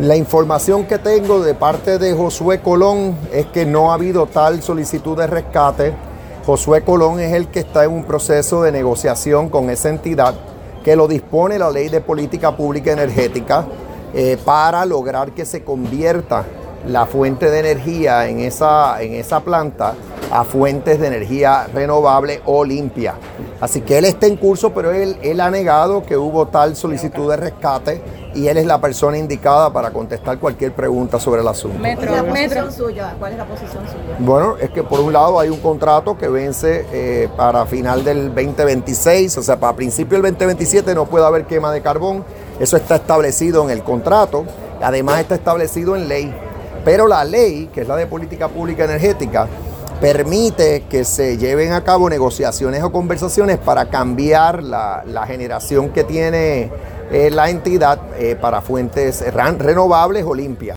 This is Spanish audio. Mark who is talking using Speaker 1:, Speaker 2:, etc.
Speaker 1: La información que tengo de parte de Josué Colón es que no ha habido tal solicitud de rescate. Josué Colón es el que está en un proceso de negociación con esa entidad que lo dispone la ley de política pública energética eh, para lograr que se convierta la fuente de energía en esa, en esa planta a fuentes de energía renovable o limpia. Así que él está en curso, pero él, él ha negado que hubo tal solicitud de rescate y él es la persona indicada para contestar cualquier pregunta sobre el asunto.
Speaker 2: Metro, la posición suya? ¿Cuál es la posición suya?
Speaker 1: Bueno, es que por un lado hay un contrato que vence eh, para final del 2026, o sea, para principio del 2027 no puede haber quema de carbón. Eso está establecido en el contrato, además está establecido en ley. Pero la ley, que es la de política pública energética, permite que se lleven a cabo negociaciones o conversaciones para cambiar la, generación que tiene eh, la entidad eh, para fuentes renovables o limpias.